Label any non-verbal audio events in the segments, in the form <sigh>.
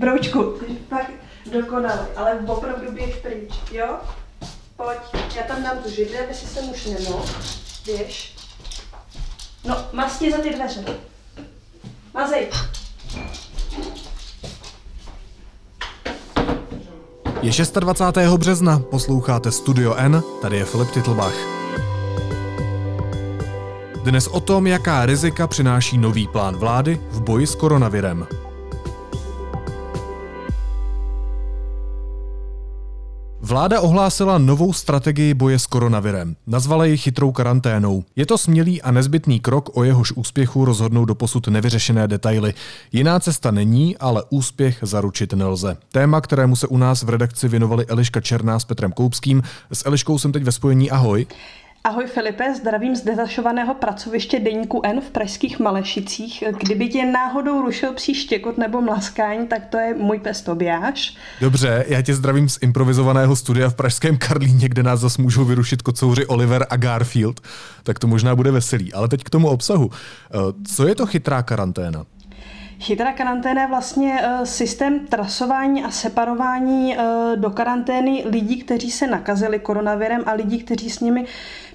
Broučku, ty fakt dokonalý, ale opravdu běž pryč, jo? Pojď, já tam dám tu židli, aby si se už nemohl. Běž. No, masti za ty dveře. Mazej. Je 26. března, posloucháte Studio N, tady je Filip Titlbach. Dnes o tom, jaká rizika přináší nový plán vlády v boji s koronavirem. Vláda ohlásila novou strategii boje s koronavirem. Nazvala ji chytrou karanténou. Je to smělý a nezbytný krok, o jehož úspěchu rozhodnou doposud nevyřešené detaily. Jiná cesta není, ale úspěch zaručit nelze. Téma, kterému se u nás v redakci věnovali Eliška Černá s Petrem Koupským. S Eliškou jsem teď ve spojení. Ahoj. Ahoj Filipe, zdravím z detašovaného pracoviště Deníku N v pražských Malešicích. Kdyby tě náhodou rušil psí štěkot nebo mlaskání, tak to je můj pes Tobiáš. Dobře, já tě zdravím z improvizovaného studia v pražském Karlíně, kde nás zas můžou vyrušit kocouři Oliver a Garfield. Tak to možná bude veselý. Ale teď k tomu obsahu. Eh, co je to chytrá karanténa? Chytrá karanténa je vlastně uh, systém trasování a separování uh, do karantény lidí, kteří se nakazili koronavirem a lidí, kteří s nimi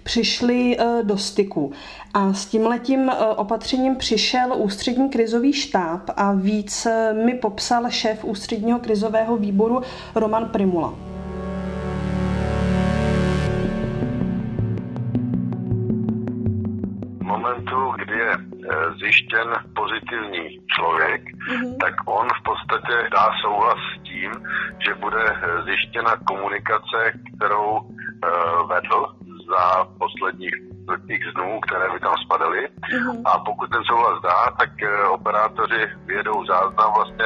přišli uh, do styku. A s tímhletím opatřením přišel ústřední krizový štáb a víc mi popsal šéf ústředního krizového výboru Roman Primula. Zjištěn pozitivní člověk, mm-hmm. tak on v podstatě dá souhlas s tím, že bude zjištěna komunikace, kterou uh, vedl za posledních těch dnů, které by tam spadaly. Mm-hmm. A pokud ten souhlas dá, tak operátoři vědou záznam vlastně,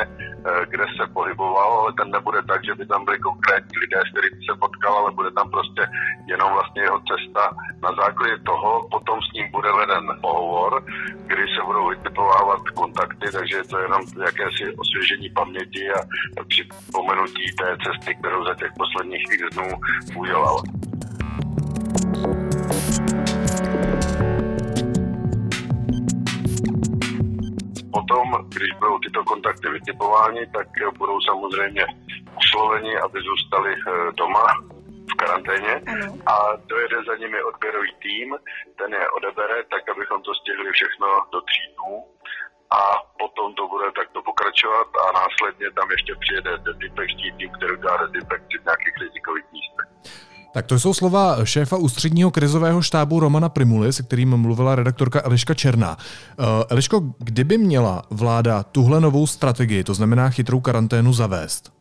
kde se pohyboval, ale ten nebude tak, že by tam byli konkrétní lidé, s kterými se potkal, ale bude tam prostě jenom vlastně jeho cesta. Na základě toho potom s ním bude veden pohovor, kdy se budou vytipovávat kontakty, takže je to jenom jakési osvěžení paměti a připomenutí té cesty, kterou za těch posledních x dnů udělal. Potom, když budou tyto kontakty vytipovány, tak budou samozřejmě usloveni, aby zůstali eh, doma v karanténě. A dojede za nimi odběrový tým, ten je odebere, tak abychom to stihli všechno do tří dnů. A potom to bude takto pokračovat a následně tam ještě přijede dezinfekční tým, který dá dezinfekci v nějakých rizikových místech. Tak to jsou slova šéfa ústředního krizového štábu Romana Primuly, se kterým mluvila redaktorka Eliška Černá. Uh, Eliško, kdyby měla vláda tuhle novou strategii, to znamená chytrou karanténu, zavést?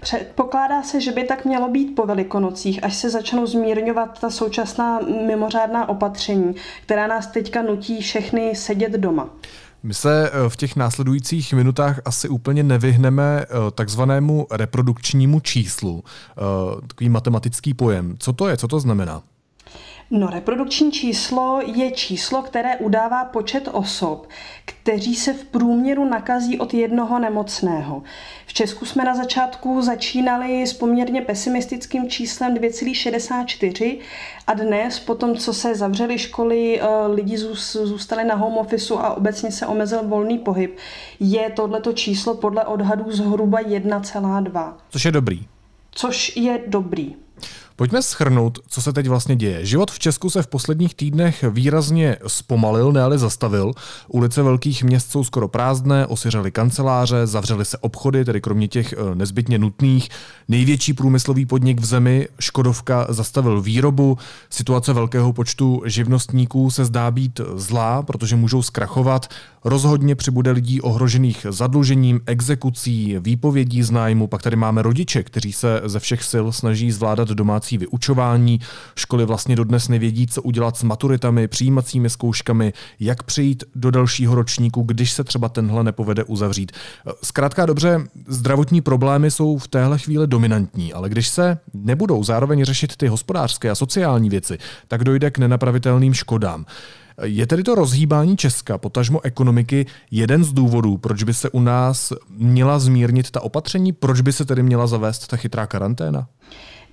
Předpokládá se, že by tak mělo být po velikonocích, až se začnou zmírňovat ta současná mimořádná opatření, která nás teďka nutí všechny sedět doma. My se eh, v těch následujících minutách asi úplně nevyhneme eh, takzvanému reprodukčnímu číslu. Eh, takový matematický pojem. Co to je? Co to znamená? No, reprodukční číslo je číslo, které udává počet osob, kteří se v průměru nakazí od jednoho nemocného. V Česku jsme na začátku začínali s poměrně pesimistickým číslem 2,64 a dnes, po tom, co se zavřely školy, eh, lidi zůstali na home office a obecně se omezil volný pohyb, je tohleto číslo podle odhadů zhruba 1,2. Což je dobrý. Což je dobrý. Pojďme schrnout, co se teď vlastně děje. Život v Česku se v posledních týdnech výrazně zpomalil, ne ale zastavil. Ulice velkých měst jsou skoro prázdné, osiřely kanceláře, zavřely se obchody, tedy kromě těch eh, nezbytně nutných. Největší průmyslový podnik v zemi, Škodovka, zastavil výrobu. Situace velkého počtu živnostníků se zdá být zlá, protože můžou zkrachovat. Rozhodně přibude lidí ohrožených zadlužením, exekucí, výpovědí z nájmu. Pak tady máme rodiče, kteří se ze všech sil snaží zvládat domácí vyučování. Školy vlastně dodnes nevědí, co udělat s maturitami, přijímacími zkouškami, jak přejít do dalšího ročníku, když se třeba tenhle nepovede uzavřít. Zkrátka dobře, zdravotní problémy jsou v téhle chvíli dominantní, ale když se nebudou zároveň řešit ty hospodářské a sociální věci, tak dojde k nenapravitelným škodám. Je tedy to rozhýbání Česka, potažmo ekonomiky, jeden z důvodů, proč by se u nás měla zmírnit ta opatření, proč by se tedy měla zavést ta chytrá karanténa?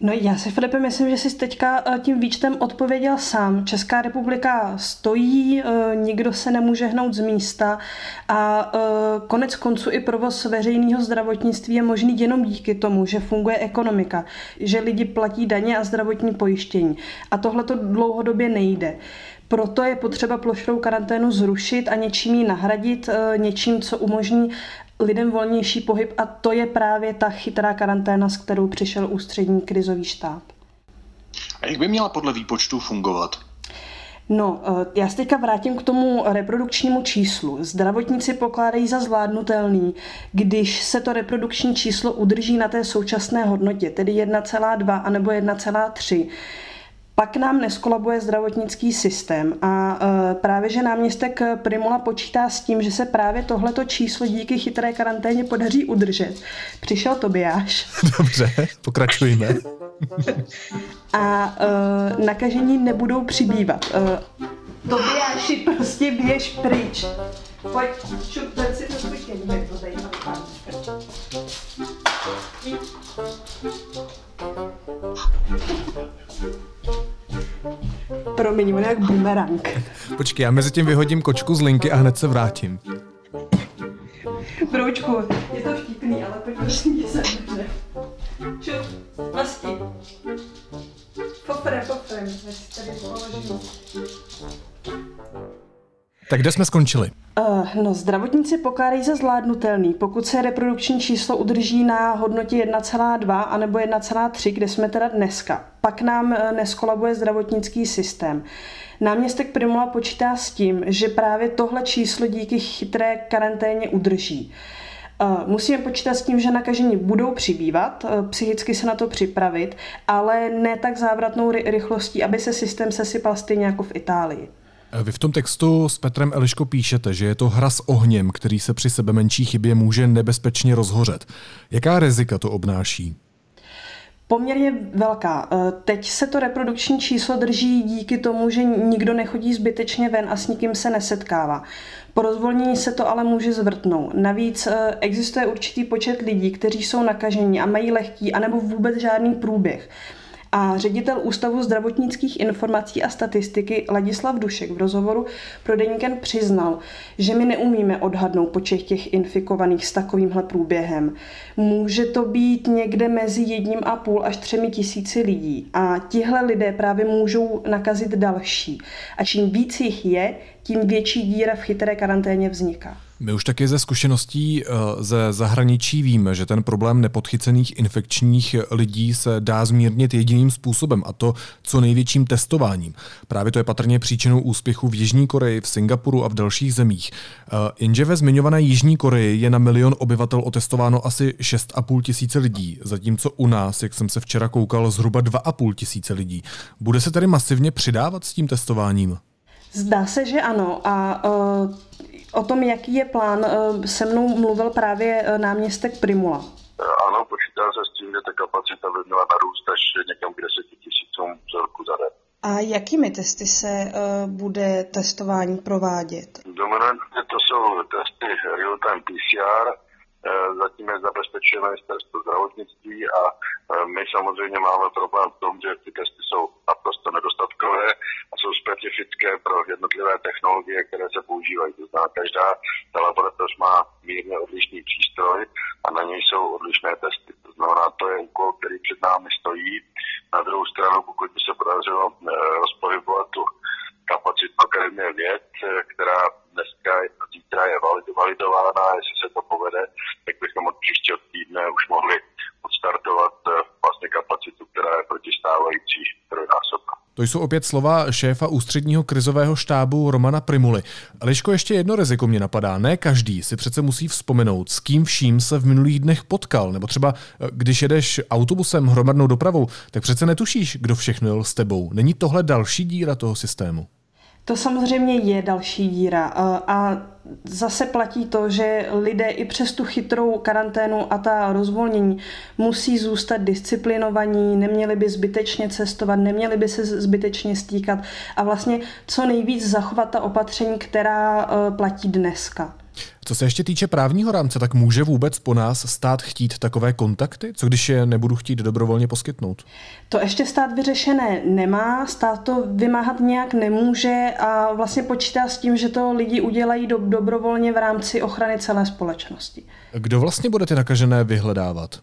No já si, Filipe, myslím, že jsi teďka eh, tím výčtem odpověděl sám. Česká republika stojí, eh, nikdo se nemůže hnout z místa a eh, konec konců i provoz veřejného zdravotnictví je možný jenom díky tomu, že funguje ekonomika, že lidi platí daně a zdravotní pojištění. A tohle to dlouhodobě nejde. Proto je potřeba plošnou karanténu zrušit a něčím ji nahradit, něčím, co umožní lidem volnější pohyb a to je právě ta chytrá karanténa, s kterou přišel ústřední krizový štáb. A jak by měla podle výpočtu fungovat? No, eh, já se teďka vrátím k tomu reprodukčnímu číslu. Zdravotníci pokládají za zvládnutelný, když se to reprodukční číslo udrží na té současné hodnotě, tedy 1,2 anebo 1,3 pak nám neskolabuje zdravotnický systém a e, právě, že náměstek Primula počítá s tím, že se právě tohleto číslo díky chytré karanténě podaří udržet. Přišel Tobiáš. <laughs> Dobře, pokračujeme. a uh, nakažení nebudou přibývat. Uh, Tobiáši, prostě běž pryč. Pojď, šup, si to svůj to tady Promiň, on jak bumerang. Počkej, já mezi tím vyhodím kočku z linky a hned se vrátím. Broučku, je to vtipný, ale pojď prosím tě sem, dobře. Čup, masti. Fofre, fofre, než tady položím. Tak kde jsme skončili? Uh, no, zdravotníci pokládají za zvládnutelný, pokud se reprodukční číslo udrží na hodnotě 1,2 anebo 1,3, kde jsme teda dneska. Pak nám uh, neskolabuje zdravotnický systém. Náměstek Primula počítá s tím, že právě tohle číslo díky chytré karanténě udrží. Uh, musíme počítat s tím, že nakažení budou přibývat, psychicky se na to připravit, ale ne tak závratnou rychlostí, aby se systém sesypal stejně jako v Itálii. Vy v tom textu s Petrem Eliško píšete, že je to hra s ohněm, který se při sebe menší chybě může nebezpečně rozhořet. Jaká rizika to obnáší? Poměrně velká. E, teď se to reprodukční číslo drží díky tomu, že nikdo nechodí zbytečně ven a s nikým se nesetkává. Po rozvolnění se to ale může zvrtnout. Navíc e, existuje určitý počet lidí, kteří jsou nakažení a mají lehký anebo vůbec žádný průběh. A ředitel Ústavu zdravotnických informací a statistiky Ladislav Dušek v rozhovoru pro Deníken přiznal, že my neumíme odhadnout počet těch infikovaných s takovýmhle průběhem. Může to být někde mezi jedním a půl až třemi tisíci lidí a tihle lidé právě můžou nakazit další. A čím víc jich je, tím větší díra v chytré karanténě vzniká. My už taky ze zkušeností eh, ze zahraničí víme, že ten problém nepodchycených infekčních lidí se dá zmírnit jediným způsobem, a to co největším testováním. Právě to je patrně příčinou úspěchu v Jižní Koreji, v Singapuru a v dalších zemích. Eh, jenže ve zmiňované Jižní Koreji je na milion obyvatel otestováno asi 6,5 tisíce lidí, zatímco u nás, jak jsem se včera koukal, zhruba 2,5 tisíce lidí. Bude se tedy masivně přidávat s tím testováním? Zdá se, že ano. A uh, o tom, jaký je plán, uh, se mnou mluvil právě uh, náměstek Primula. Ano, počítá se s tím, že ta kapacita by měla narůst až někam k 10 tisícům vzorku za den. A jakými testy se uh, bude testování provádět? Dominantně to jsou testy real-time PCR, zatím je zabezpečuje ministerstvo zdravotnictví a my samozřejmě máme problém v tom, že ty testy jsou naprosto nedostatkové a jsou specifické pro jednotlivé technologie, které se používají. To znamená, každá ta laboratoř má mírně odlišný přístroj a na něj jsou odlišné testy. To znamená, to je úkol, který před námi stojí. Na druhou stranu, pokud by se podařilo eh, rozpohybovat tu kapacitu Akademie věd, eh, která dneska zítra je validována, jestli se to povede, tak bychom od příštího týdne už mohli odstartovat eh, vlastně kapacitu, která je proti stávající trojnásobná. To jsou opět slova šéfa ústředního krizového štábu Romana Primuly. Liško, ještě jedno riziko mě napadá. Ne každý si přece musí vzpomenout, s kým vším se v minulých dnech potkal. Nebo třeba, eh, když jedeš autobusem hromadnou dopravou, tak přece netušíš, kdo všechno jel s tebou. Není tohle další díra toho systému? To samozřejmě je další díra a zase platí to, že lidé i přes tu chytrou karanténu a ta rozvolnění musí zůstat disciplinovaní, neměli by zbytečně cestovat, neměli by se zbytečně stýkat a vlastně co nejvíc zachovat ta opatření, která e, platí dneska. Co se ještě týče právního rámce, tak může vůbec po nás stát chtít takové kontakty? Co když je nebudu chtít dobrovolně poskytnout? To ještě stát vyřešené nemá, stát to vymáhat nějak nemůže a vlastně počítá s tím, že to lidi udělají do, dobrovolně v rámci ochrany celé společnosti. Kdo vlastně bude ty nakažené vyhledávat?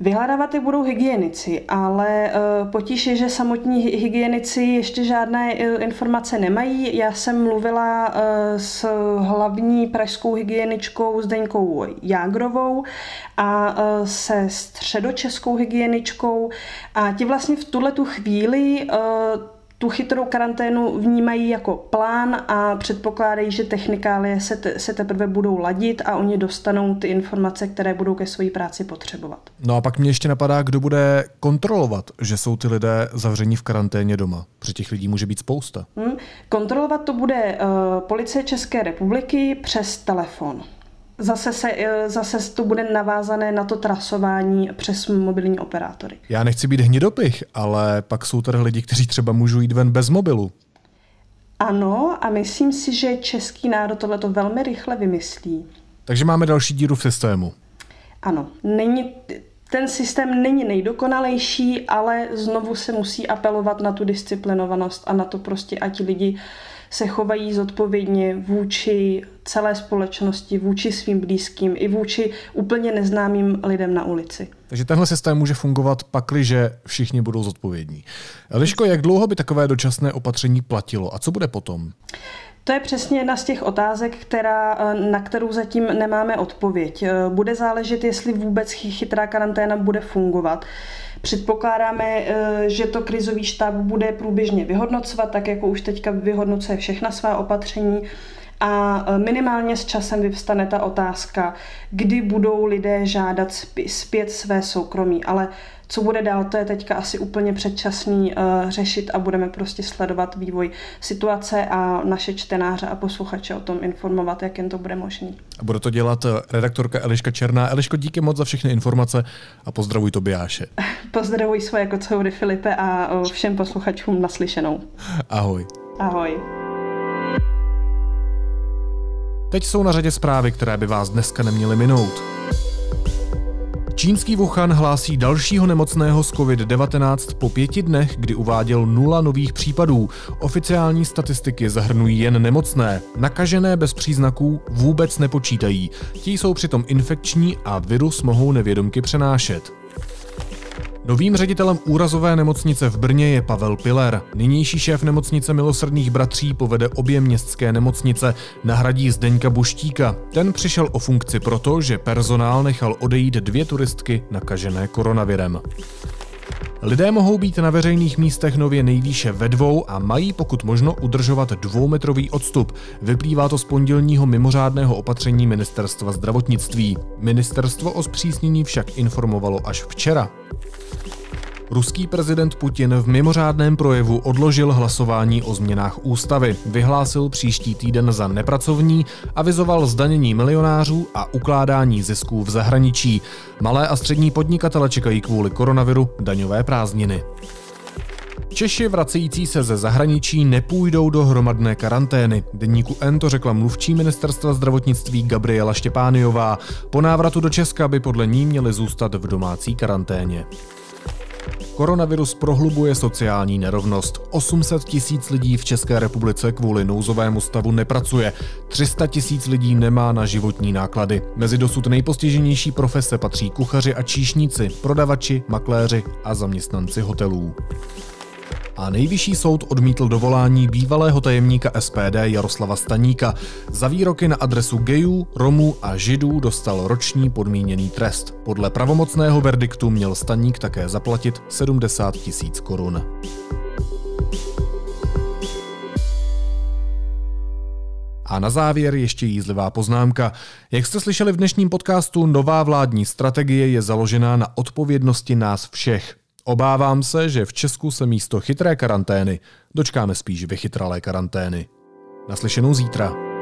Vyhledávat je budou hygienici, ale eh, potíž je, že samotní hygienici ještě žádné eh, informace nemají. Já jsem mluvila eh, s hlavní pražskou hygieničkou Zdeňkou Jágrovou a se středočeskou hygieničkou. A ti vlastně v tuhle tu chvíli tu chytrou karanténu vnímají jako plán a předpokládají, že technikálie se, te, se teprve budou ladit a oni dostanou ty informace, které budou ke své práci potřebovat. No a pak mě ještě napadá, kdo bude kontrolovat, že jsou ty lidé zavření v karanténě doma. Protože těch lidí může být spousta. Hmm. Kontrolovat to bude uh, policie České republiky přes telefon. Zase, se, eh, zase to bude navázané na to trasování přes mobilní operátory. Já nechci být hnidopich, ale pak jsou tady lidi, kteří třeba můžou jít ven bez mobilu. Ano, a myslím si, že český národ tohle to velmi rychle vymyslí. Takže máme další díru v systému. Ano, není, ten systém není nejdokonalejší, ale znovu se musí apelovat na tu disciplinovanost a na to prostě, ať lidi se chovají zodpovědně vůči celé společnosti, vůči svým blízkým i vůči úplně neznámým lidem na ulici. Takže tenhle systém může fungovat pakliže všichni budou zodpovědní. Liško, jak dlouho by takové dočasné opatření platilo a co bude potom? To je přesně jedna z těch otázek, která, na kterou zatím nemáme odpověď. Bude záležet, jestli vůbec chytrá karanténa bude fungovat. Předpokládáme, eh, že to krizový štáb bude průběžně vyhodnocovat, tak jako už teďka vyhodnocuje všechna svá opatření. A eh, minimálně s časem vyvstane ta otázka, kdy budou lidé žádat zpět své soukromí. Ale co bude dál, to je teďka asi úplně předčasný uh, řešit a budeme prostě sledovat vývoj situace a naše čtenáře a posluchače o tom informovat, jak jen to bude možný. A bude to dělat eh, redaktorka Eliška Černá. Eliško, díky moc za všechny informace a pozdravuj Tobiáše. <laughs> pozdravuj svoje kocoury Filipe a všem posluchačům naslyšenou. Ahoj. Ahoj. Teď jsou na řadě zprávy, které by vás dneska neměly minout. Čínský Wuhan hlásí dalšího nemocného z COVID-19 po pěti dnech, kdy uváděl nula nových případů. Oficiální statistiky zahrnují jen nemocné. Nakažené bez příznaků vůbec nepočítají. Ti jsou přitom infekční a virus mohou nevědomky přenášet. Novým ředitelem úrazové nemocnice v Brně je Pavel Piller. Nynější šéf nemocnice milosrdných bratří povede obě městské nemocnice, nahradí Zdeňka Buštíka. Ten přišel o funkci proto, že personál nechal odejít dvě turistky nakažené koronavirem. Lidé mohou být na veřejných místech nově nejvýše ve dvou a mají pokud možno udržovat dvoumetrový odstup. Vyplývá to z pondělního mimořádného opatření ministerstva zdravotnictví. Ministerstvo o zpřísnění však informovalo až včera. Ruský prezident Putin v mimořádném projevu odložil hlasování o změnách ústavy, vyhlásil příští týden za nepracovní, avizoval zdanění milionářů a ukládání zisků v zahraničí. Malé a střední podnikatele čekají kvůli koronaviru daňové prázdniny. Češi vracející se ze zahraničí nepůjdou do hromadné karantény. Deníku N to řekla mluvčí ministerstva zdravotnictví Gabriela Štěpániová. Po návratu do Česka by podle ní měli zůstat v domácí karanténě. Koronavirus prohlubuje sociální nerovnost. 800 tisíc lidí v České republice kvůli nouzovému stavu nepracuje. 300 tisíc lidí nemá na životní náklady. Mezi dosud nejpostiženější profese patří kuchaři a číšníci, prodavači, makléři a zaměstnanci hotelů. A nejvyšší soud odmítl dovolání bývalého tajemníka SPD Jaroslava Staníka. Za výroky na adresu gejů, Romů a Židů dostal roční podmíněný trest. Podle pravomocného verdiktu měl Staník také zaplatit 70 tisíc korun. A na závěr ještě jízlivá poznámka. Jak jste slyšeli v dnešním podcastu, nová vládní strategie je založená na odpovědnosti nás všech. Obávám se, že v Česku se místo chytré karantény dočkáme spíš vychytralé karantény. Naslyšenou zítra.